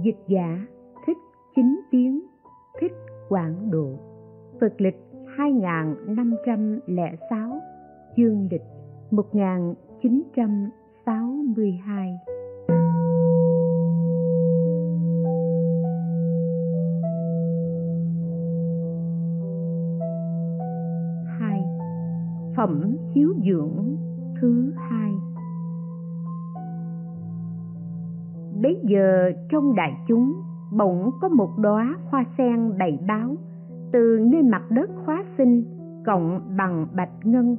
dịch giả thích chính tiếng, thích quảng độ. Phật lịch 2506 dương lịch 1962 hai. Phẩm hiếu dưỡng thứ hai. Bấy giờ trong đại chúng bỗng có một đóa hoa sen đầy báo. Từ nơi mặt đất hóa sinh, cộng bằng bạch ngân,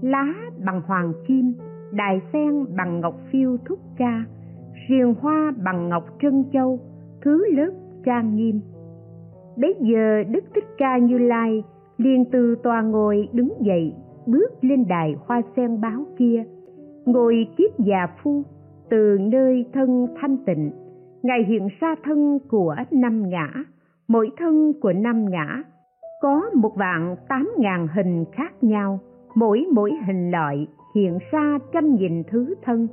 lá bằng hoàng kim, đài sen bằng ngọc phiêu thúc ca riềng hoa bằng ngọc trân châu, thứ lớp trang nghiêm. Bấy giờ đức thích ca như lai liền từ tòa ngồi đứng dậy, bước lên đài hoa sen báo kia, ngồi kiết già phu từ nơi thân thanh tịnh. Ngài hiện ra thân của năm ngã. Mỗi thân của năm ngã có một vạn tám ngàn hình khác nhau. Mỗi mỗi hình loại hiện ra trăm nghìn thứ thân.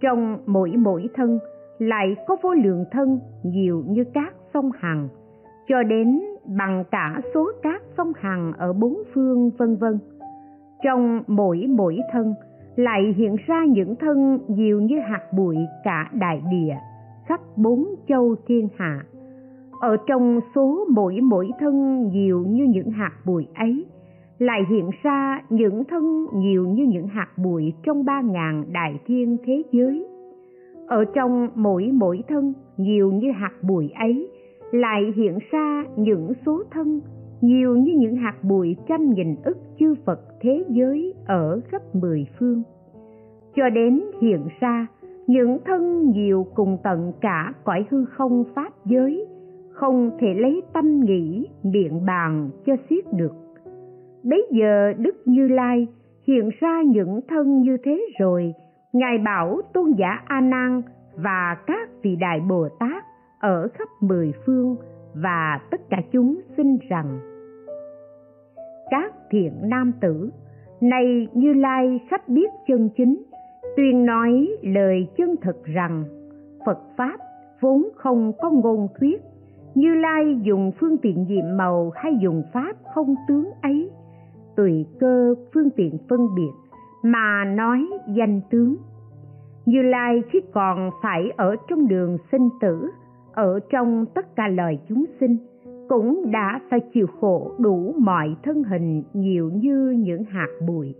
Trong mỗi mỗi thân lại có vô lượng thân nhiều như các sông hằng. Cho đến bằng cả số các sông hằng ở bốn phương vân vân. Trong mỗi mỗi thân lại hiện ra những thân nhiều như hạt bụi cả đại địa, khắp bốn châu thiên hạ. Ở trong số mỗi mỗi thân nhiều như những hạt bụi ấy, lại hiện ra những thân nhiều như những hạt bụi trong ba ngàn đại thiên thế giới. Ở trong mỗi mỗi thân nhiều như hạt bụi ấy, lại hiện ra những số thân nhiều như những hạt bụi trăm nghìn ức chư Phật thế giới ở khắp mười phương. Cho đến hiện ra những thân nhiều cùng tận cả cõi hư không pháp giới, không thể lấy tâm nghĩ miệng bàn cho xiết được. Bấy giờ Đức Như Lai hiện ra những thân như thế rồi, Ngài bảo tôn giả A Nan và các vị đại Bồ Tát ở khắp mười phương và tất cả chúng xin rằng các thiện nam tử. Này như lai sắp biết chân chính, tuyên nói lời chân thực rằng, phật pháp vốn không có ngôn thuyết. Như lai dùng phương tiện diệm màu hay dùng pháp không tướng ấy? Tùy cơ phương tiện phân biệt mà nói danh tướng. Như lai khi còn phải ở trong đường sinh tử, ở trong tất cả loài chúng sinh cũng đã phải chịu khổ đủ mọi thân hình nhiều như những hạt bụi,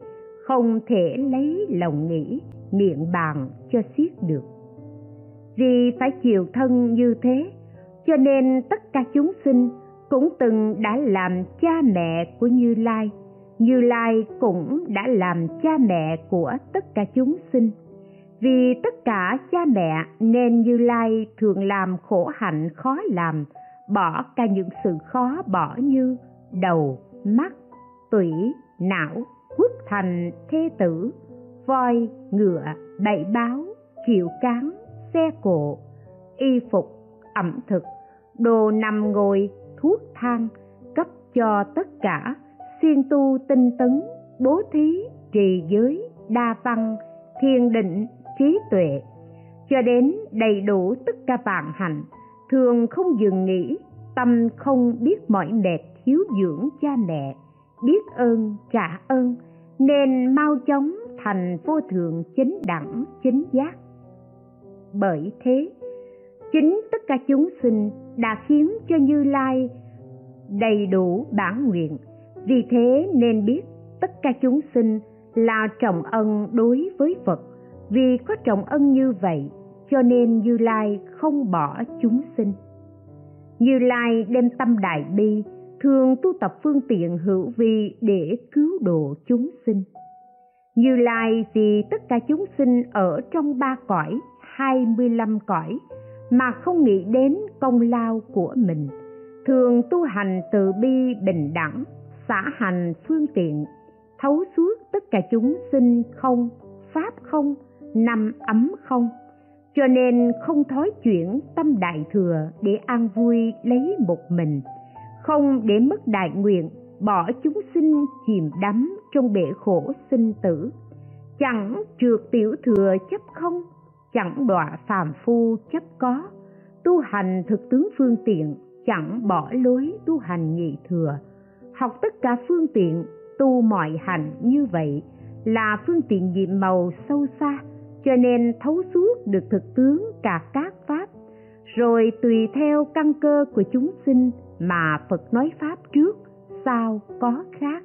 không thể lấy lòng nghĩ, miệng bàn cho xiết được. Vì phải chịu thân như thế, cho nên tất cả chúng sinh cũng từng đã làm cha mẹ của như lai. Như lai cũng đã làm cha mẹ của tất cả chúng sinh. Vì tất cả cha mẹ nên như lai thường làm khổ hạnh khó làm bỏ cả những sự khó bỏ như đầu, mắt, tủy, não quất thành thê tử, voi, ngựa bậy báo kiệu cán, xe cộ, y phục, ẩm thực, đồ nằm ngồi, thuốc thang, cấp cho tất cả xuyên tu tinh tấn, bố thí, trì giới, đa văn, thiền định, trí tuệ. Cho đến đầy đủ tất cả vạn hạnh thường không dừng nghĩ tâm không biết mỏi mệt hiếu dưỡng cha mẹ, biết ơn trả ơn, nên mau chóng thành vô thượng chính đẳng chính giác. Bởi thế, chính tất cả chúng sinh đã khiến cho như lai đầy đủ bản nguyện. Vì thế nên biết tất cả chúng sinh là trọng ân đối với phật. Vì có trọng ân như vậy cho nên như lai không bỏ chúng sinh. Như lai đem tâm đại bi, thường tu tập phương tiện hữu vi để cứu độ chúng sinh. Như lai vì tất cả chúng sinh ở trong ba cõi, hai mươi lăm cõi, mà không nghĩ đến công lao của mình. Thường tu hành từ bi bình đẳng, xả hành phương tiện, thấu suốt tất cả chúng sinh không, pháp không, năm ấm không cho nên không thói chuyển tâm đại thừa để an vui lấy một mình. Không để mất đại nguyện, bỏ chúng sinh chìm đắm trong bể khổ sinh tử. Chẳng trượt tiểu thừa chấp không, chẳng đọa phàm phu chấp có. Tu hành thực tướng phương tiện, chẳng bỏ lối tu hành nhị thừa. Học tất cả phương tiện, tu mọi hành như vậy là phương tiện nhiệm màu sâu xa cho nên thấu suốt được thực tướng cả các pháp, rồi tùy theo căn cơ của chúng sinh mà phật nói pháp trước sao có khác.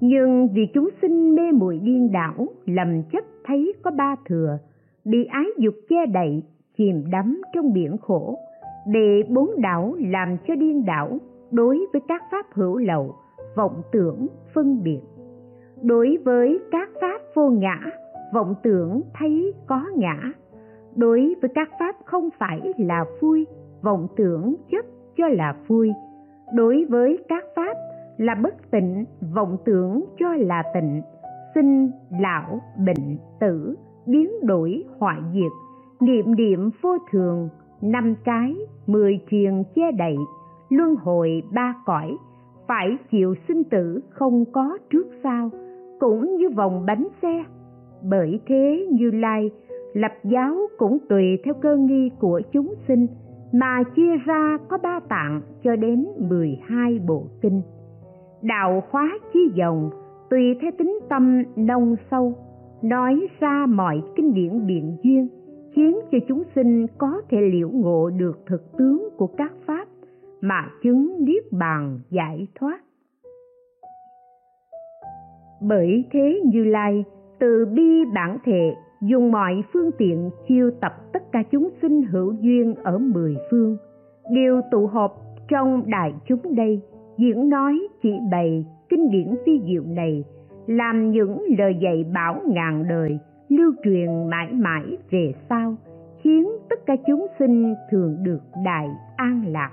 Nhưng vì chúng sinh mê muội điên đảo, lầm chấp thấy có ba thừa, bị ái dục che đậy, chìm đắm trong biển khổ, để bốn đảo làm cho điên đảo đối với các pháp hữu lậu, vọng tưởng, phân biệt. Đối với các pháp vô ngã vọng tưởng thấy có ngã. Đối với các pháp không phải là vui, vọng tưởng chấp cho là vui. Đối với các pháp là bất tịnh, vọng tưởng cho là tịnh. Sinh, lão, bệnh, tử, biến đổi hoại diệt. Niệm niệm vô thường, năm cái, mười triền che đậy. Luân hồi ba cõi, phải chịu sinh tử không có trước sau. Cũng như vòng bánh xe bởi thế như lai, lập giáo cũng tùy theo cơ nghi của chúng sinh, mà chia ra có ba tạng cho đến mười hai bộ kinh. Đạo hóa chi dòng, tùy theo tính tâm nông sâu, nói ra mọi kinh điển biện duyên, khiến cho chúng sinh có thể liễu ngộ được thực tướng của các pháp mà chứng niết bàn giải thoát. Bởi thế như lai từ bi bản thể, dùng mọi phương tiện chiêu tập tất cả chúng sinh hữu duyên ở mười phương. Đều tụ họp trong đại chúng đây, diễn nói chỉ bày kinh điển phi diệu này, làm những lời dạy bảo ngàn đời, lưu truyền mãi mãi về sau, khiến tất cả chúng sinh thường được đại an lạc.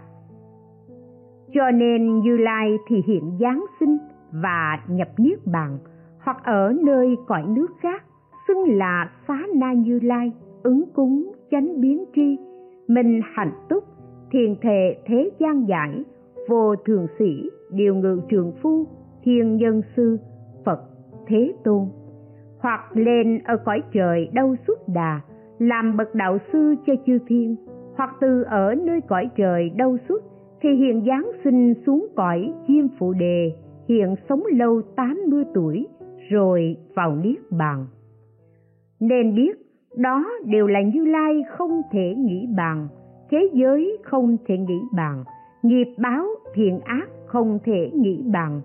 Cho nên như lai thì hiện giáng sinh và nhập niết bàn hoặc ở nơi cõi nước khác, xưng là xá na như lai, ứng cúng, chánh biến tri, minh hạnh túc, thiền thệ thế gian giải, vô thường sĩ, điều ngự trường phu thiên nhân sư, phật thế tôn. Hoặc lên ở cõi trời đâu suốt đà, làm bậc đạo sư cho chư thiên, hoặc từ ở nơi cõi trời đâu suốt thì hiện giáng sinh xuống cõi diêm phụ đề, hiện sống lâu tám mươi tuổi rồi vào niết bàn. Nên biết đó đều là như lai không thể nghĩ bàn, thế giới không thể nghĩ bàn, nghiệp báo thiện ác không thể nghĩ bàn,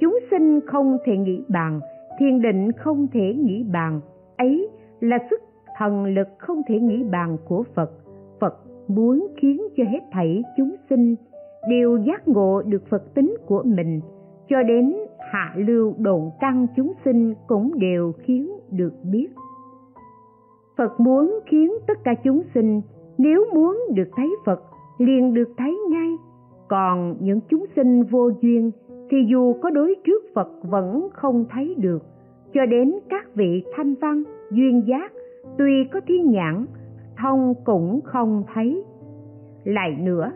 chúng sinh không thể nghĩ bàn, thiền định không thể nghĩ bàn, ấy là sức thần lực không thể nghĩ bàn của phật. Phật muốn khiến cho hết thảy chúng sinh đều giác ngộ được phật tính của mình, cho đến hạ lưu độn căn chúng sinh cũng đều khiến được biết. Phật muốn khiến tất cả chúng sinh, nếu muốn được thấy phật, liền được thấy ngay. Còn những chúng sinh vô duyên thì dù có đối trước phật vẫn không thấy được. Cho đến các vị thanh văn, duyên giác, tuy có thiên nhãn, thông cũng không thấy. Lại nữa,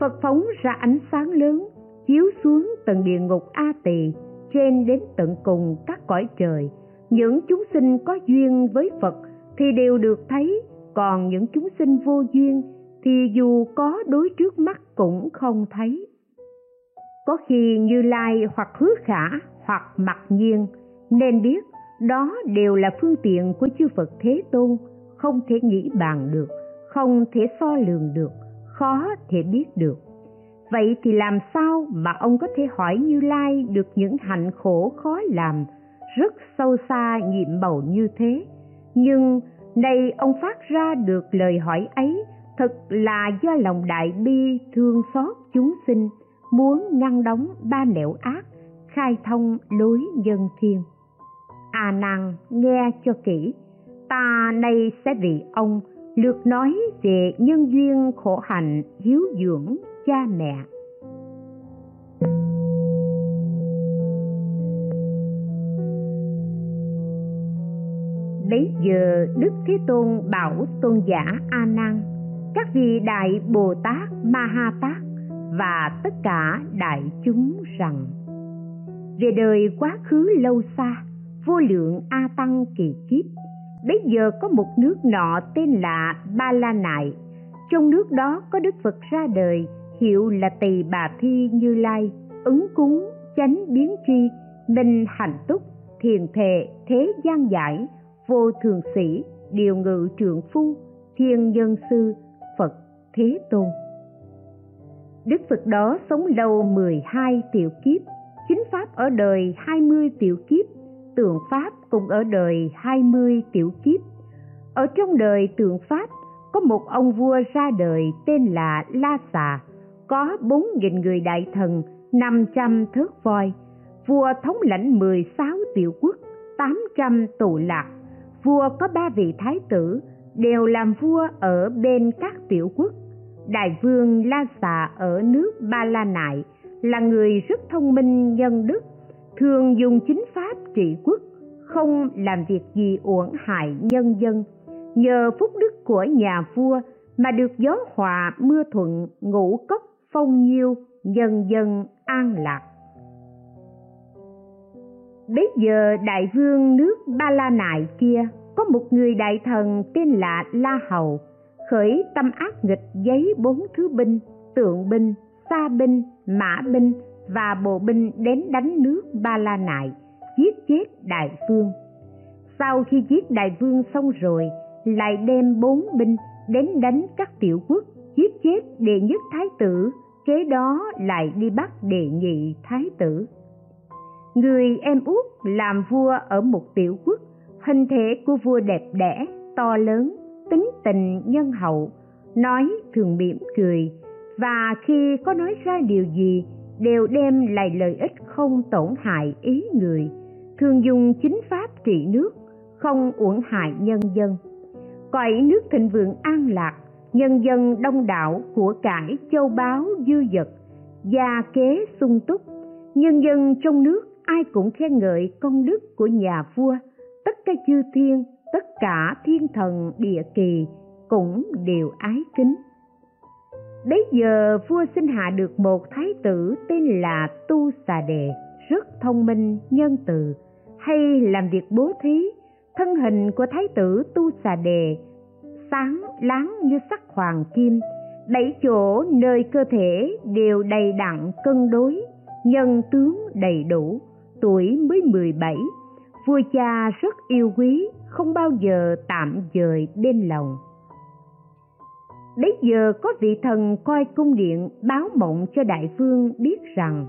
phật phóng ra ánh sáng lớn, chiếu xuống tận địa ngục a tỳ trên đến tận cùng các cõi trời. Những chúng sinh có duyên với phật thì đều được thấy, còn những chúng sinh vô duyên thì dù có đối trước mắt cũng không thấy. Có khi như lai hoặc hứa khả hoặc mặc nhiên nên biết đó đều là phương tiện của chư phật thế tôn, không thể nghĩ bàn được, không thể so lường được, khó thể biết được vậy thì làm sao mà ông có thể hỏi như lai được những hạnh khổ khó làm, rất sâu xa nhiệm màu như thế? Nhưng nay ông phát ra được lời hỏi ấy, thật là do lòng đại bi thương xót chúng sinh, muốn ngăn đóng ba nẻo ác, khai thông lối nhân thiên. A à nan nghe cho kỹ, ta nay sẽ vì ông lượt nói về nhân duyên khổ hạnh hiếu dưỡng cha mẹ. Bấy giờ đức thế tôn bảo tôn giả a nan, các vị đại bồ tát ma ha tát và tất cả đại chúng rằng, về đời quá khứ lâu xa, vô lượng a tăng kỳ kiếp, bấy giờ có một nước nọ tên là ba la nại. Trong nước đó có đức phật ra đời hiệu là tỳ bà thi như lai, ứng cúng, chánh biến tri minh hạnh túc, thiền thệ thế gian giải, vô thường sĩ, điều ngự trượng phu, thiên nhân sư, phật thế tôn. Đức phật đó sống lâu 12 tiểu kiếp chính pháp ở đời 20 tiểu kiếp, tượng pháp cũng ở đời 20 tiểu kiếp. Ở trong đời tượng pháp, có một ông vua ra đời tên là la xà có bốn nghìn người đại thần, năm trăm thước voi, vua thống lãnh mười sáu tiểu quốc, tám trăm tù lạc. Vua có ba vị thái tử, đều làm vua ở bên các tiểu quốc. Đại vương la xà ở nước ba la nại là người rất thông minh nhân đức, thường dùng chính pháp trị quốc, không làm việc gì uổng hại nhân dân. Nhờ phúc đức của nhà vua mà được gió hòa mưa thuận, ngũ cốc phong nhiêu dần dần an lạc. Bấy giờ đại vương nước ba la nại kia, có một người đại thần tên là la hầu, khởi tâm ác nghịch giấy bốn thứ binh, tượng binh xa binh, mã binh và bộ binh đến đánh nước ba la nại, giết chết đại vương. Sau khi giết đại vương xong rồi, lại đem bốn binh đến đánh các tiểu quốc, giết chết đệ nhất thái tử kế đó lại đi bắt đệ nhị thái tử. Người em út làm vua ở một tiểu quốc, hình thể của vua đẹp đẽ, to lớn, tính tình nhân hậu, nói thường mỉm cười, và khi có nói ra điều gì, đều đem lại lợi ích không tổn hại ý người, thường dùng chính pháp trị nước, không uổng hại nhân dân. Cõi nước thịnh vượng an lạc nhân dân đông đảo của cải châu báu dư dật, gia kế sung túc. Nhân dân trong nước ai cũng khen ngợi công đức của nhà vua. Tất cả chư thiên, tất cả thiên thần địa kỳ cũng đều ái kính. Bấy giờ vua sinh hạ được một thái tử tên là tu xà đề rất thông minh, nhân từ. Hay làm việc bố thí, thân hình của thái tử tu xà đề sáng láng như sắc hoàng kim. Bảy chỗ nơi cơ thể đều đầy đặn cân đối, nhân tướng đầy đủ, tuổi mới 17 vua cha rất yêu quý, không bao giờ tạm dời bên lòng. Bấy giờ có vị thần coi cung điện báo mộng cho đại vương biết rằng,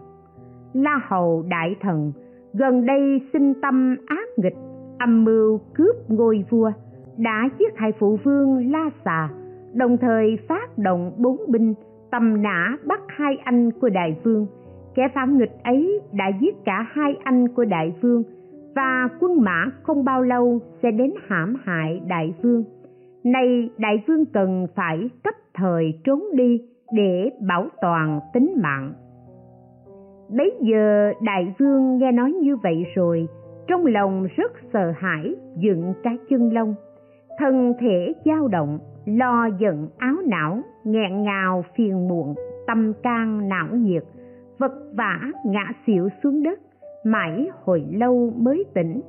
la hầu đại thần gần đây sinh tâm ác nghịch, âm mưu cướp ngôi vua đã giết hại phụ vương la xà, đồng thời phát động bốn binh tầm nã bắt hai anh của đại vương. Kẻ phản nghịch ấy đã giết cả hai anh của đại vương và quân mã không bao lâu sẽ đến hãm hại đại vương. Nay đại vương cần phải cấp thời trốn đi để bảo toàn tính mạng. Bấy giờ đại vương nghe nói như vậy rồi, trong lòng rất sợ hãi, dựng cái chân lông thân thể dao động, lo giận, áo não, nghẹn ngào, phiền muộn, tâm can, não nhiệt, vật vã, ngã xỉu xuống đất, mãi hồi lâu mới tỉnh.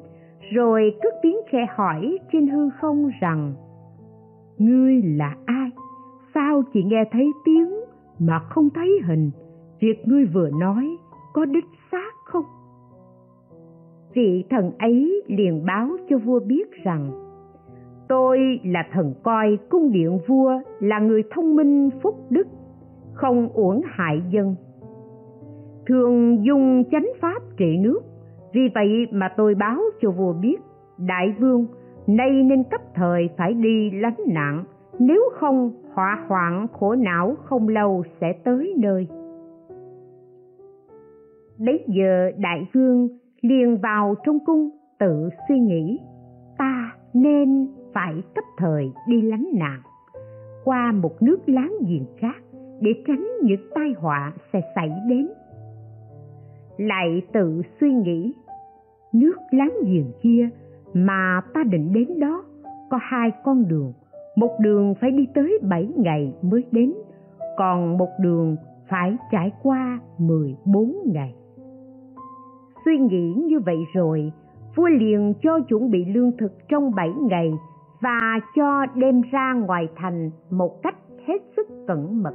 Rồi cất tiếng khẽ hỏi trên hư không rằng, ngươi là ai? Sao chỉ nghe thấy tiếng mà không thấy hình? Việc ngươi vừa nói có đích xác không? Vị thần ấy liền báo cho vua biết rằng tôi là thần coi cung điện vua, là người thông minh, phúc đức, không uổng hại dân. Thường dùng chánh pháp trị nước, vì vậy mà tôi báo cho vua biết, đại vương, nay nên cấp thời phải đi lánh nạn, nếu không họa hoạn khổ não không lâu sẽ tới nơi. Bấy giờ đại vương liền vào trong cung tự suy nghĩ, ta nên phải cấp thời đi lánh nạn, qua một nước láng giềng khác để tránh những tai họa sẽ xảy đến. Lại tự suy nghĩ, nước láng giềng kia mà ta định đến đó có hai con đường, một đường phải đi tới bảy ngày mới đến, còn một đường phải trải qua mười bốn ngày. Suy nghĩ như vậy rồi, vua liền cho chuẩn bị lương thực trong bảy ngày và cho đem ra ngoài thành một cách hết sức cẩn mật.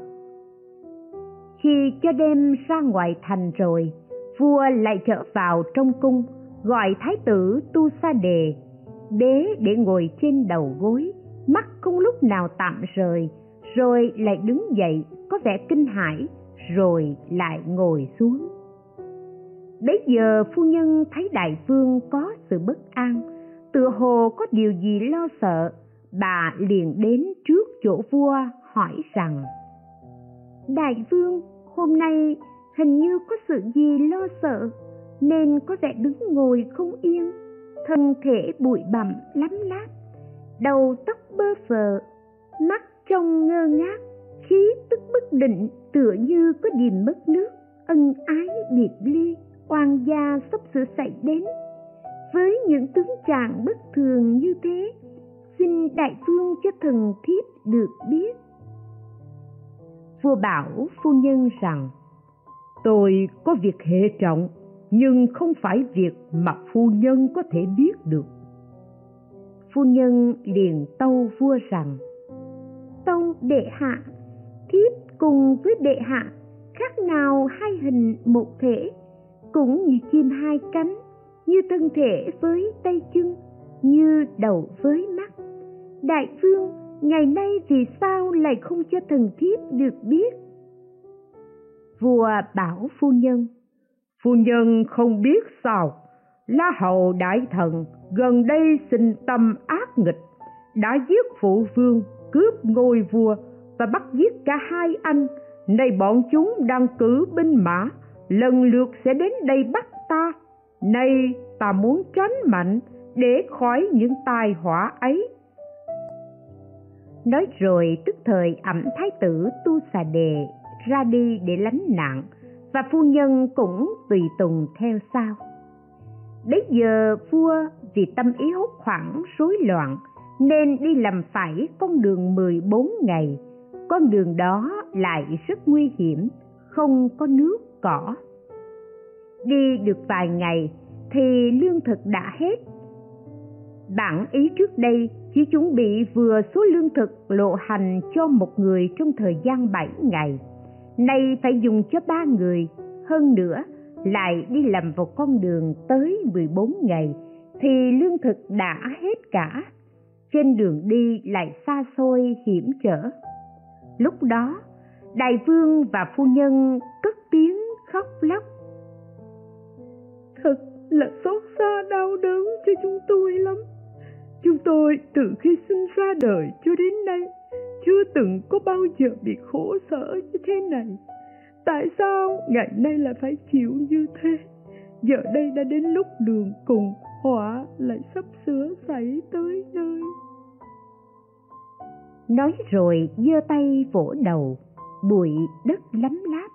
Khi cho đem ra ngoài thành rồi, vua lại trở vào trong cung, gọi thái tử tu sa đề, đế để ngồi trên đầu gối, mắt không lúc nào tạm rời, rồi lại đứng dậy, có vẻ kinh hãi, rồi lại ngồi xuống. Bấy giờ phu nhân thấy đại vương có sự bất an tựa hồ có điều gì lo sợ, bà liền đến trước chỗ vua hỏi rằng, đại vương, hôm nay hình như có sự gì lo sợ, nên có vẻ đứng ngồi không yên, thân thể bụi bặm lắm láp, đầu tóc bơ phờ mắt trông ngơ ngác, khí tức bất định tựa như có điềm mất nước, ân ái biệt ly, oan gia sắp sửa xảy đến với những tướng trạng bất thường như thế, xin đại phương cho thần thiếp được biết. Vua bảo phu nhân rằng, tôi có việc hệ trọng, nhưng không phải việc mà phu nhân có thể biết được. Phu nhân liền tâu vua rằng, tâu đệ hạ thiếp cùng với đệ hạ, khác nào hai hình một thể, cũng như chim hai cánh như thân thể với tay chân, như đầu với mắt. Đại vương, ngày nay vì sao lại không cho thần thiếp được biết? Vua bảo phu nhân phu nhân không biết sao. La hầu đại thần gần đây sinh tâm ác nghịch, đã giết phụ vương, cướp ngôi vua và bắt giết cả hai anh. Nay bọn chúng đang cử binh mã, lần lượt sẽ đến đây bắt ta nay ta muốn tránh mạnh để khỏi những tai họa ấy. Nói rồi tức thời ẩm thái tử tu xà đề ra đi để lánh nạn và phu nhân cũng tùy tùng theo sau. Bấy giờ vua vì tâm ý hốt hoảng, rối loạn nên đi làm phải con đường 14 ngày. Con đường đó lại rất nguy hiểm, không có nước, cỏ đi được vài ngày thì lương thực đã hết. Bản ý trước đây chỉ chuẩn bị vừa số lương thực lộ hành cho một người trong thời gian 7 ngày, nay phải dùng cho ba người, hơn nữa lại đi làm một con đường tới 14 ngày thì lương thực đã hết cả. Trên đường đi lại xa xôi, hiểm trở. Lúc đó, đại vương và phu nhân cất tiếng khóc lóc thật là xót xa, đau đớn cho chúng tôi lắm. Chúng tôi từ khi sinh ra đời cho đến nay chưa từng có bao giờ bị khổ sở như thế này. Tại sao ngày nay lại phải chịu như thế? Giờ đây đã đến lúc đường cùng họa lại sắp sửa xảy tới nơi. Nói rồi giơ tay vỗ đầu, bụi đất lấm láp,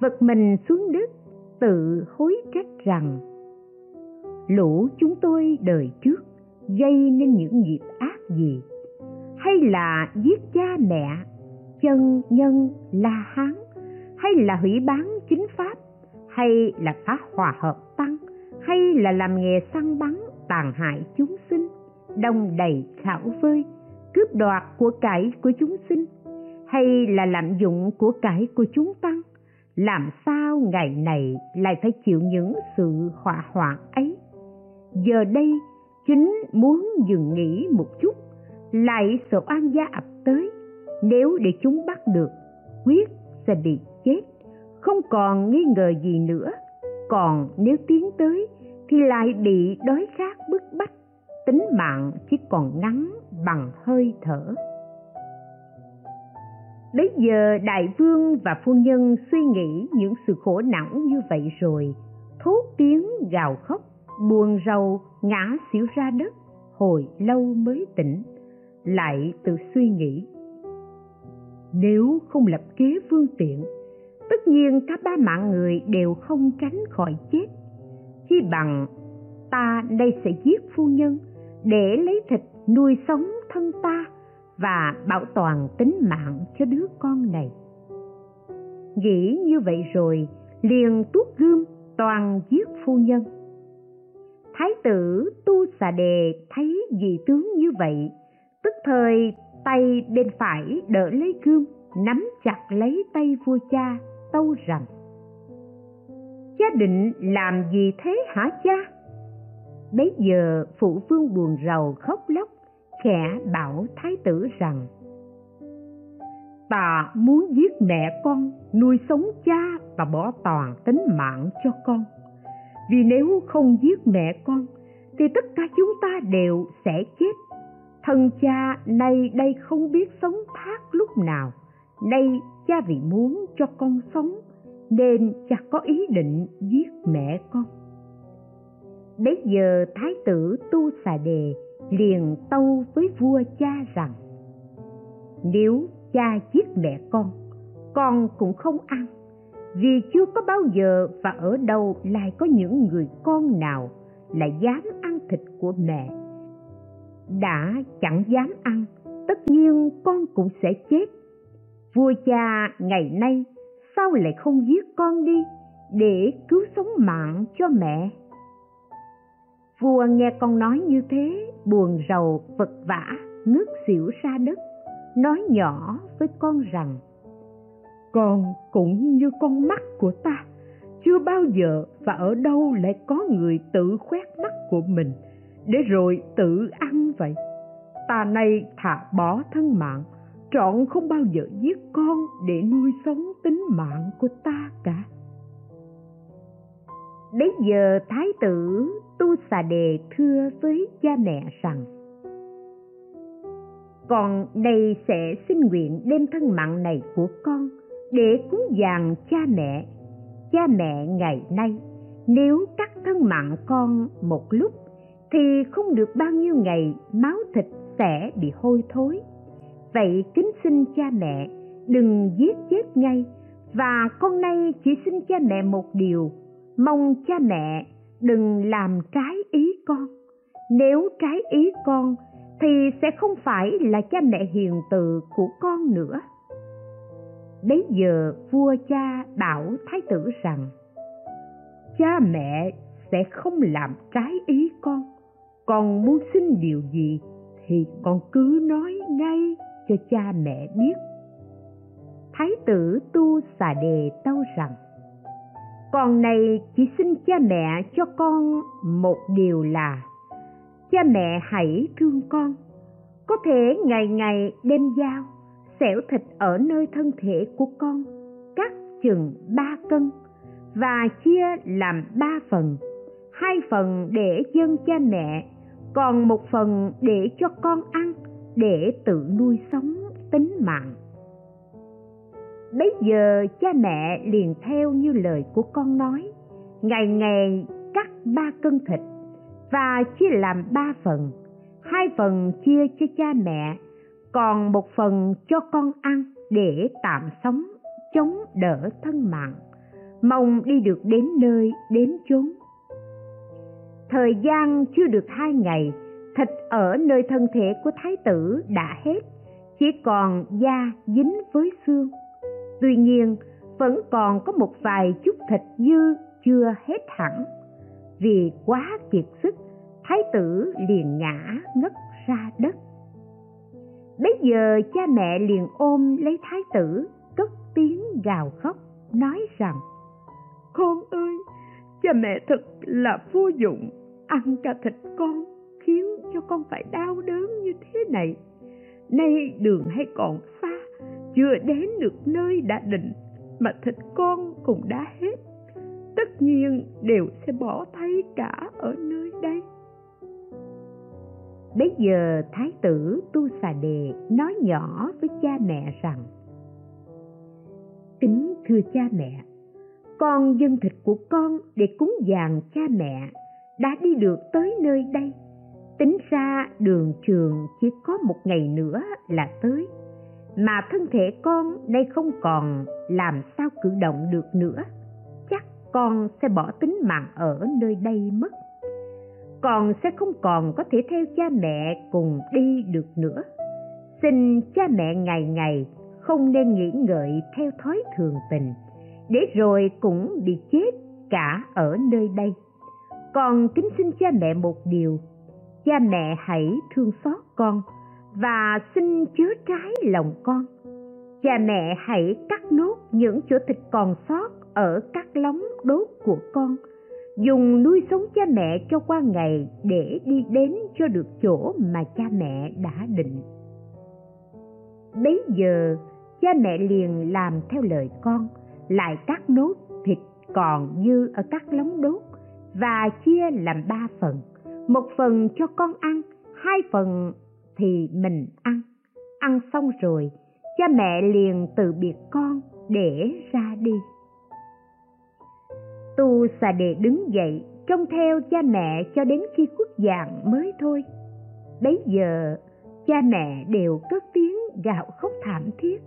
vật mình xuống đất tự hối trách rằng, lũ chúng tôi đời trước gây nên những nghiệp ác gì? Hay là giết cha mẹ, chân nhân la hán? Hay là hủy bán chính pháp? Hay là phá hòa hợp tăng? Hay là làm nghề săn bắn, tàn hại chúng sinh? Đông đầy khảo vơi, cướp đoạt của cải của chúng sinh? Hay là lạm dụng của cải của chúng tăng? Làm sao ngày này lại phải chịu những sự hỏa hoạn ấy? Giờ đây, chính muốn dừng nghỉ một chút, lại sợ an gia ập tới. Nếu để chúng bắt được, quyết sẽ bị chết. Không còn nghi ngờ gì nữa. Còn nếu tiến tới, thì lại bị đói khát bức bách. Tính mạng chỉ còn ngắn bằng hơi thở. Bây giờ đại vương và phu nhân suy nghĩ những sự khổ não như vậy rồi. Thốt tiếng gào khóc, buồn rầu ngã xỉu ra đất, hồi lâu mới tỉnh. Lại tự suy nghĩ, nếu không lập kế phương tiện, tất nhiên cả ba mạng người đều không tránh khỏi chết. Chi bằng, ta đây sẽ giết phu nhân, để lấy thịt nuôi sống thân ta và bảo toàn tính mạng cho đứa con này. Nghĩ như vậy rồi, liền tuốt gươm toàn giết phu nhân. Thái tử tu xà đề thấy vị tướng như vậy, tức thời tay bên phải đỡ lấy gươm, nắm chặt lấy tay vua cha, tâu rằng cha định làm gì thế hả cha? Bấy giờ phụ vương buồn rầu khóc lóc khẽ bảo thái tử rằng, ta muốn giết mẹ con, nuôi sống cha và bỏ toàn tính mạng cho con. Vì nếu không giết mẹ con, thì tất cả chúng ta đều sẽ chết. Thân cha nay đây không biết sống thác lúc nào. Nay cha vì muốn cho con sống, nên cha có ý định giết mẹ con. Bấy giờ thái tử tu xà đề liền tâu với vua cha rằng, nếu cha giết mẹ con con cũng không ăn, vì chưa có bao giờ và ở đâu lại có những người con nào lại dám ăn thịt của mẹ. Đã chẳng dám ăn, tất nhiên con cũng sẽ chết. Vua cha ngày nay sao lại không giết con đi để cứu sống mạng cho mẹ? Vua nghe con nói như thế, buồn rầu, vật vã ngước xỉu ra đất, nói nhỏ với con rằng, con cũng như con mắt của ta, chưa bao giờ và ở đâu lại có người tự khoét mắt của mình để rồi tự ăn vậy. Ta nay thà bỏ thân mạng, trọn không bao giờ giết con để nuôi sống tính mạng của ta cả. Bây giờ thái tử tu xà đề thưa với cha mẹ rằng, Con đây sẽ xin nguyện đem thân mạng này của con để cúng dường cha mẹ. Cha mẹ ngày nay nếu cắt thân mạng con một lúc, thì không được bao nhiêu ngày máu thịt sẽ bị hôi thối. Vậy kính xin cha mẹ đừng giết chết ngay, và con nay chỉ xin cha mẹ một điều mong cha mẹ đừng làm trái ý con. Nếu trái ý con thì sẽ không phải là cha mẹ hiền từ của con nữa. Bấy giờ vua cha bảo thái tử rằng, cha mẹ sẽ không làm trái ý con. Con muốn xin điều gì thì con cứ nói ngay cho cha mẹ biết. Thái tử tu xà đề tâu rằng con này chỉ xin cha mẹ cho con một điều là, cha mẹ hãy thương con. Có thể ngày ngày đem dao xẻo thịt ở nơi thân thể của con, cắt chừng ba cân và chia làm ba phần. Hai phần để dâng cha mẹ, còn một phần để cho con ăn để tự nuôi sống tính mạng bấy giờ cha mẹ liền theo như lời của con nói. Ngày ngày cắt ba cân thịt và chia làm ba phần. Hai phần chia cho cha mẹ, còn một phần cho con ăn để tạm sống, chống đỡ thân mạng. Mong đi được đến nơi, đến chốn. Thời gian chưa được hai ngày, thịt ở nơi thân thể của thái tử đã hết, chỉ còn da dính với xương tuy nhiên, vẫn còn có một vài chút thịt dư chưa hết hẳn. Vì quá kiệt sức, thái tử liền ngã ngất ra đất. Bấy giờ cha mẹ liền ôm lấy thái tử, cất tiếng gào khóc, nói rằng, con ơi, cha mẹ thật là vô dụng. Ăn cả thịt con khiến cho con phải đau đớn như thế này. Nay đường hay còn xa chưa đến được nơi đã định mà thịt con cũng đã hết. Tất nhiên đều sẽ bỏ thay cả ở nơi đây. Bây giờ thái tử Tu Xà Đề nói nhỏ với cha mẹ rằng Kính thưa cha mẹ, con dân thịt của con để cúng dường cha mẹ đã đi được tới nơi đây. Tính ra đường trường chỉ có một ngày nữa là tới, mà thân thể con đây không còn, làm sao cử động được nữa. Chắc con sẽ bỏ tính mạng ở nơi đây mất. Con sẽ không còn có thể theo cha mẹ cùng đi được nữa. Xin cha mẹ ngày ngày không nên nghĩ ngợi theo thói thường tình, để rồi cũng bị chết cả ở nơi đây. Con kính xin cha mẹ một điều, cha mẹ hãy thương xót con và xin chứa trái lòng con. Cha mẹ hãy cắt nốt những chỗ thịt còn sót ở các lóng đốt của con. Dùng nuôi sống cha mẹ cho qua ngày để đi đến cho được chỗ mà cha mẹ đã định. Bấy giờ, cha mẹ liền làm theo lời con, lại cắt nốt thịt còn dư ở các lóng đốt và chia làm ba phần. Một phần cho con ăn, hai phần thì mình ăn. Ăn xong rồi, cha mẹ liền từ biệt con để ra đi. Tu xà đề đứng dậy, trông theo cha mẹ cho đến khi khuất dạng mới thôi. Bấy giờ, cha mẹ đều cất tiếng gạo khóc thảm thiết,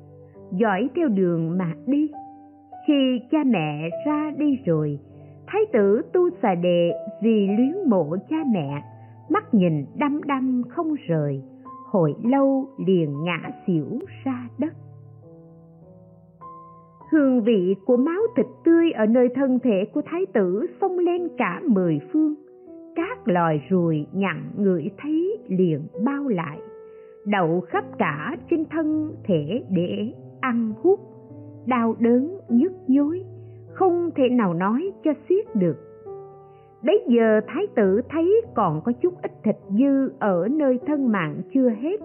dõi theo đường mà đi. Khi cha mẹ ra đi rồi, thái tử tu xà đề vì luyến mộ cha mẹ, mắt nhìn đăm đăm không rời hồi lâu liền ngã xỉu ra đất. Hương vị của máu thịt tươi ở nơi thân thể của thái tử xông lên cả mười phương. Các loài ruồi nhặn ngửi thấy liền bao lại. Đậu khắp cả trên thân thể để ăn hút. Đau đớn nhức nhối, không thể nào nói cho xiết được bấy giờ thái tử thấy còn có chút ít thịt dư ở nơi thân mạng chưa hết,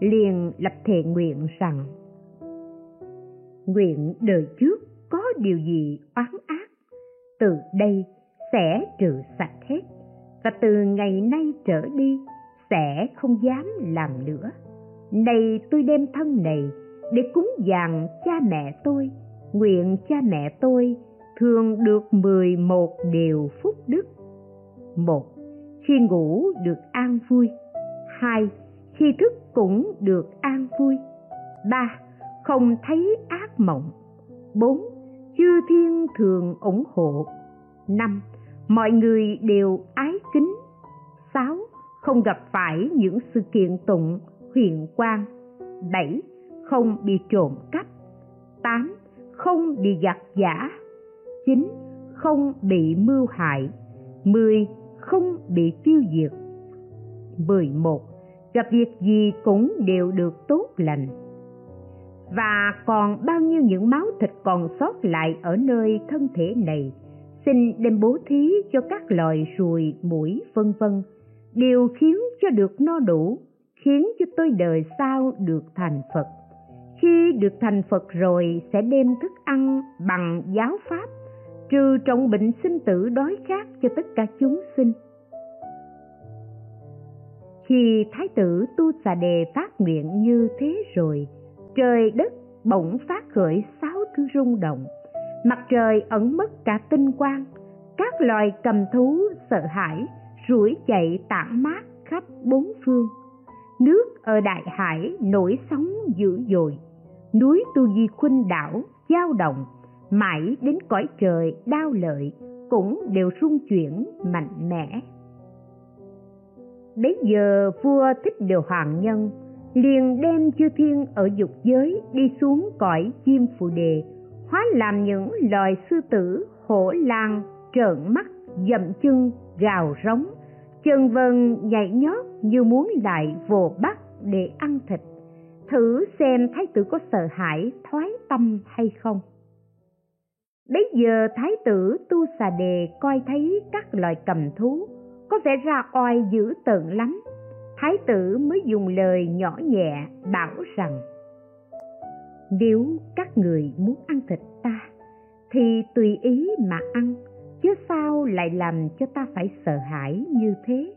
liền lập thệ nguyện rằng, nguyện đời trước có điều gì oán ác, từ đây sẽ trừ sạch hết, và từ ngày nay trở đi sẽ không dám làm nữa. Này tôi đem thân này để cúng dường cha mẹ tôi, nguyện cha mẹ tôi thường được mười một điều phúc đức một, khi ngủ được an vui. Hai, khi thức cũng được an vui. Ba, không thấy ác mộng. Bốn, chư thiên thường ủng hộ. Năm, mọi người đều ái kính. Sáu, không gặp phải những sự kiện tụng, huyền quang. Bảy, không bị trộm cắp. Tám, không bị giặc giả. Chín, không bị mưu hại. Mười không bị tiêu diệt. Mười một gặp việc gì cũng đều được tốt lành. Và còn bao nhiêu những máu thịt còn sót lại ở nơi thân thể này, xin đem bố thí cho các loài ruồi mũi vân vân. Đều khiến cho được no đủ, khiến cho tôi đời sau được thành phật. Khi được thành phật rồi sẽ đem thức ăn bằng giáo pháp trừ trọng bệnh sinh tử đói khát cho tất cả chúng sinh. Khi thái tử tu xà đề phát nguyện như thế rồi, trời đất bỗng phát khởi sáu thứ rung động. Mặt trời ẩn mất cả tinh quang, các loài cầm thú, sợ hãi, rủi chạy tản mát khắp bốn phương. Nước ở đại hải nổi sóng dữ dội, núi tu di khuynh đảo dao động mãi đến cõi trời đau lợi cũng đều rung chuyển mạnh mẽ. Bấy giờ vua thích điều hoàng nhân liền đem chư thiên ở dục giới đi xuống cõi chim phù đề, hóa làm những loài sư tử, hổ, lang, trợn mắt, dậm chân, gào rống, chân vân, nhảy nhót như muốn lại vồ bắt để ăn thịt. Thử xem thái tử có sợ hãi, thoái tâm hay không. Bây giờ thái tử tu xà đề coi thấy các loài cầm thú có vẻ ra oai dữ tợn lắm. Thái tử mới dùng lời nhỏ nhẹ bảo rằng, nếu các người muốn ăn thịt ta, thì tùy ý mà ăn, chứ sao lại làm cho ta phải sợ hãi như thế?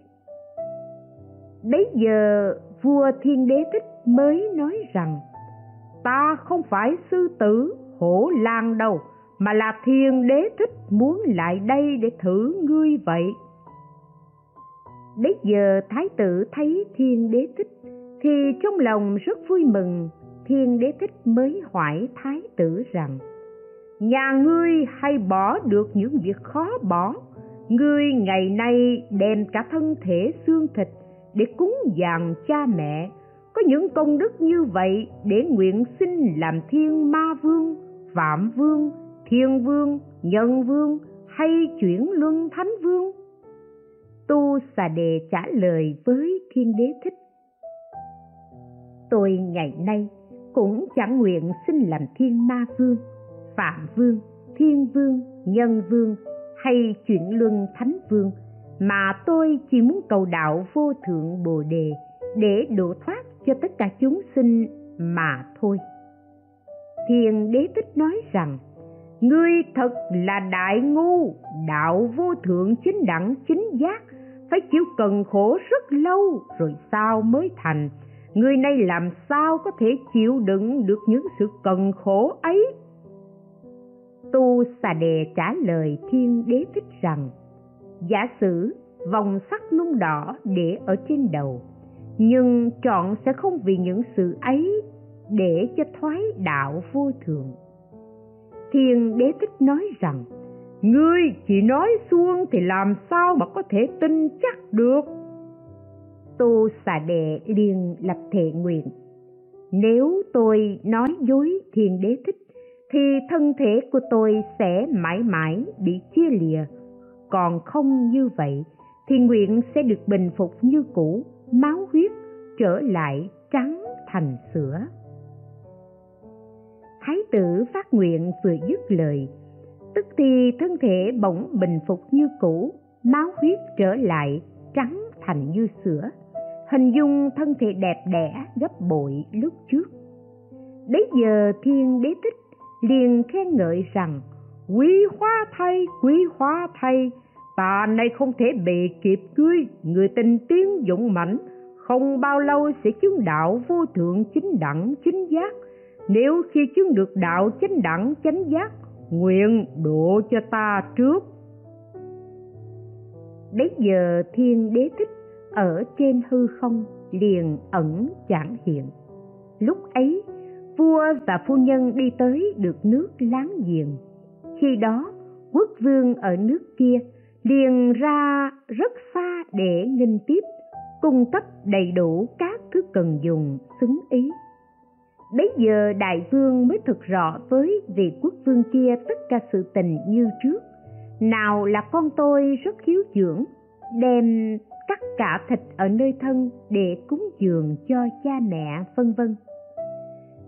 Bấy giờ vua thiên đế thích mới nói rằng, ta không phải sư tử hổ lang đâu mà là thiên đế thích muốn lại đây để thử ngươi vậy. Bấy giờ thái tử thấy thiên đế thích, thì trong lòng rất vui mừng. Thiên đế thích mới hỏi thái tử rằng, nhà ngươi hay bỏ được những việc khó bỏ? Ngươi ngày nay đem cả thân thể xương thịt để cúng dường cha mẹ. Có những công đức như vậy để nguyện xin làm thiên ma vương, phạm vương thiên vương, nhân vương hay chuyển luân thánh vương? Tu xà đề trả lời với thiên đế thích. Tôi ngày nay cũng chẳng nguyện xin làm thiên ma vương, phạm vương, thiên vương, nhân vương hay chuyển luân thánh vương, mà tôi chỉ muốn cầu đạo vô thượng bồ đề để độ thoát cho tất cả chúng sinh mà thôi. Thiên đế tích nói rằng ngươi thật là đại ngu, đạo vô thượng chính đẳng chính giác. Phải chịu cần khổ rất lâu rồi sao mới thành? Người này làm sao có thể chịu đựng được những sự cần khổ ấy? Tu xà đề trả lời thiên đế thích rằng, giả sử vòng sắt nung đỏ để ở trên đầu, nhưng chọn sẽ không vì những sự ấy để cho thoái đạo vô thượng thiên đế thích nói rằng, ngươi chỉ nói xuông thì làm sao mà có thể tin chắc được? Tu xà đệ liền lập thệ nguyện, nếu tôi nói dối thiên đế thích, thì thân thể của tôi sẽ mãi mãi bị chia lìa. Còn không như vậy, thì nguyện sẽ được bình phục như cũ, máu huyết trở lại trắng thành sữa thái tử phát nguyện vừa dứt lời. Tức thì thân thể bỗng bình phục như cũ, máu huyết trở lại, trắng thành như sữa. Hình dung thân thể đẹp đẽ, gấp bội lúc trước. Bấy giờ thiên đế tích liền khen ngợi rằng, quý hóa thay, quý hóa thay, ta nay không thể bị kịp ngươi, người tình tiến dũng mãnh, không bao lâu sẽ chứng đạo vô thượng chính đẳng, chính giác nếu khi chứng được đạo chánh đẳng, chánh giác, nguyện độ cho ta trước. Bấy giờ thiên đế thích ở trên hư không liền ẩn chẳng hiện. Lúc ấy, vua và phu nhân đi tới được nước láng giềng. Khi đó, quốc vương ở nước kia liền ra rất xa để nghinh tiếp, cung cấp đầy đủ các thứ cần dùng xứng ý bấy giờ đại vương mới thực rõ với vị quốc vương kia tất cả sự tình như trước. Nào là con tôi rất hiếu dưỡng, đem cắt cả thịt ở nơi thân để cúng dường cho cha mẹ, vân vân.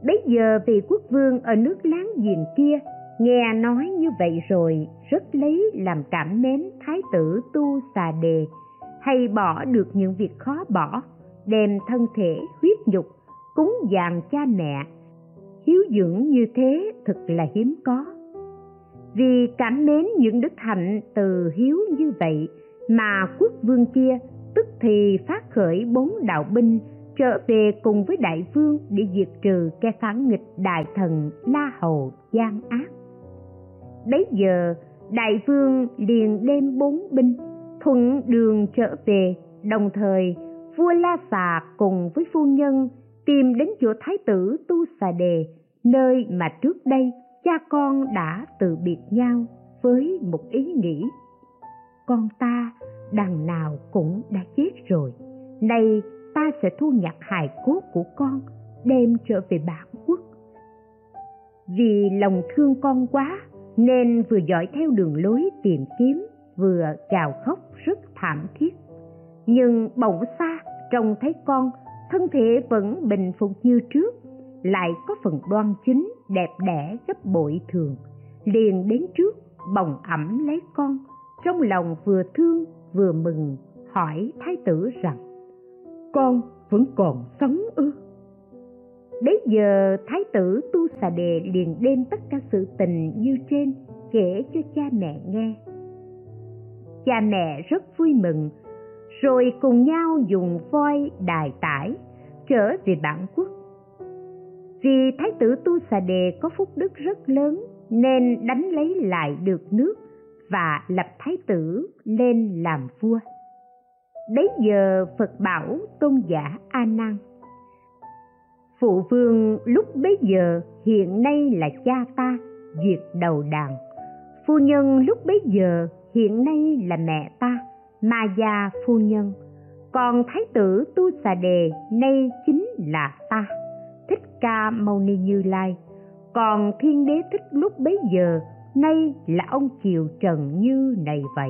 Bấy giờ vị quốc vương ở nước láng giềng kia nghe nói như vậy rồi, rất lấy làm cảm mến thái tử tu xà đề, hay bỏ được những việc khó bỏ, đem thân thể huyết nhục cúng dường cha mẹ. Hiếu dưỡng như thế thật là hiếm có. Vì cảm mến những đức hạnh từ hiếu như vậy mà quốc vương kia tức thì phát khởi bốn đạo binh trở về cùng với đại vương để diệt trừ kẻ phản nghịch đại thần la hầu gian ác. Bấy giờ, đại vương liền đem bốn binh thuận đường trở về, đồng thời vua la xà cùng với phu nhân tìm đến chỗ thái tử tu xà đề, nơi mà trước đây cha con đã từ biệt nhau với một ý nghĩ. Con ta đằng nào cũng đã chết rồi. Nay ta sẽ thu nhặt hài cốt của con, đem trở về bản quốc. Vì lòng thương con quá, nên vừa dõi theo đường lối tìm kiếm, vừa gào khóc rất thảm thiết. Nhưng bỗng xa, trông thấy con thân thể vẫn bình phục như trước, lại có phần đoan chính đẹp đẽ gấp bội thường. Liền đến trước, bồng ẩm lấy con, trong lòng vừa thương vừa mừng, hỏi thái tử rằng, con vẫn còn sống ư? Bấy giờ, thái tử tu xà đề liền đem tất cả sự tình như trên kể cho cha mẹ nghe. Cha mẹ rất vui mừng rồi cùng nhau dùng voi đài tải, trở về bản quốc. Vì thái tử tu xà đề có phúc đức rất lớn, nên đánh lấy lại được nước và lập thái tử lên làm vua. Bấy giờ phật bảo tôn giả a nan. Phụ vương lúc bấy giờ hiện nay là cha ta, diệt đầu đàn. Phu nhân lúc bấy giờ hiện nay là mẹ ta ma gia phu nhân. Còn thái tử tu xà đề nay chính là ta, thích ca mâu ni như lai. Còn thiên đế thích lúc bấy giờ nay là ông triều trần như này vậy.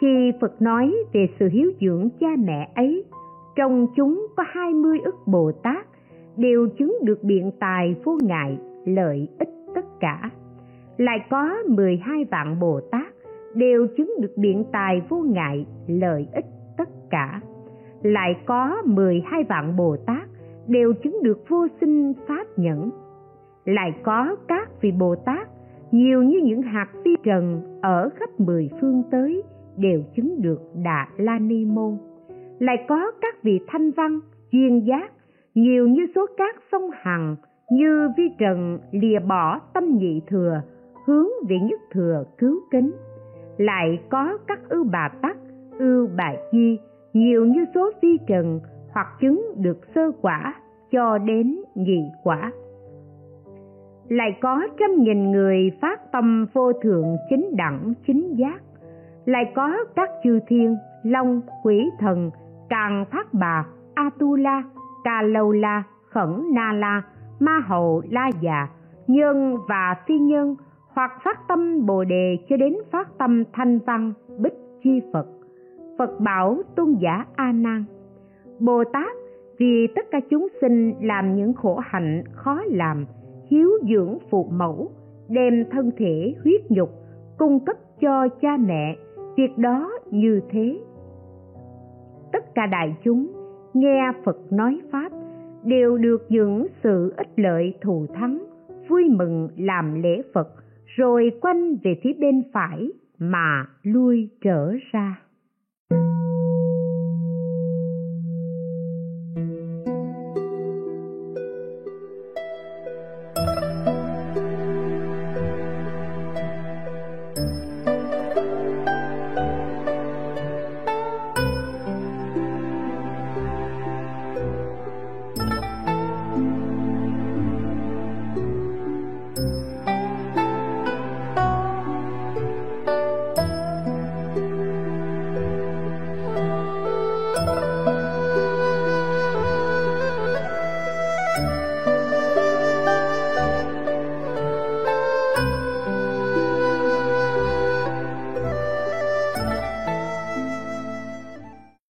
Khi phật nói về sự hiếu dưỡng cha mẹ ấy, trong chúng có hai mươi ức bồ tát, đều chứng được biện tài vô ngại, lợi ích tất cả. Lại có mười hai vạn bồ tát đều chứng được biện tài vô ngại, lợi ích tất cả. Lại có mười hai vạn bồ tát đều chứng được vô sinh pháp nhẫn. Lại có các vị bồ tát, nhiều như những hạt vi trần ở khắp mười phương tới đều chứng được đà la ni môn. Lại có các vị thanh văn, duyên giác, nhiều như số cát sông hằng, như vi trần lìa bỏ tâm nhị thừa, hướng về nhất thừa cứu kính lại có các ưu bà tắc ưu bà chi, nhiều như số vi trần hoặc chứng được sơ quả cho đến nhị quả. Lại có trăm nghìn người phát tâm vô thượng chính đẳng chính giác. Lại có các chư thiên, long, quỷ thần, càng phát bà, atula ca lâu la khẩn na la ma hầu la già nhân và phi nhân hoặc phát tâm bồ đề cho đến phát tâm thanh văn, bích chi phật. Phật bảo tôn giả a nan, bồ tát, vì tất cả chúng sinh làm những khổ hạnh khó làm, hiếu dưỡng phụ mẫu, đem thân thể huyết nhục cung cấp cho cha mẹ, việc đó như thế. Tất cả đại chúng nghe phật nói pháp đều được những sự ích lợi thù thắng, vui mừng làm lễ phật rồi quanh về phía bên phải mà lui trở ra.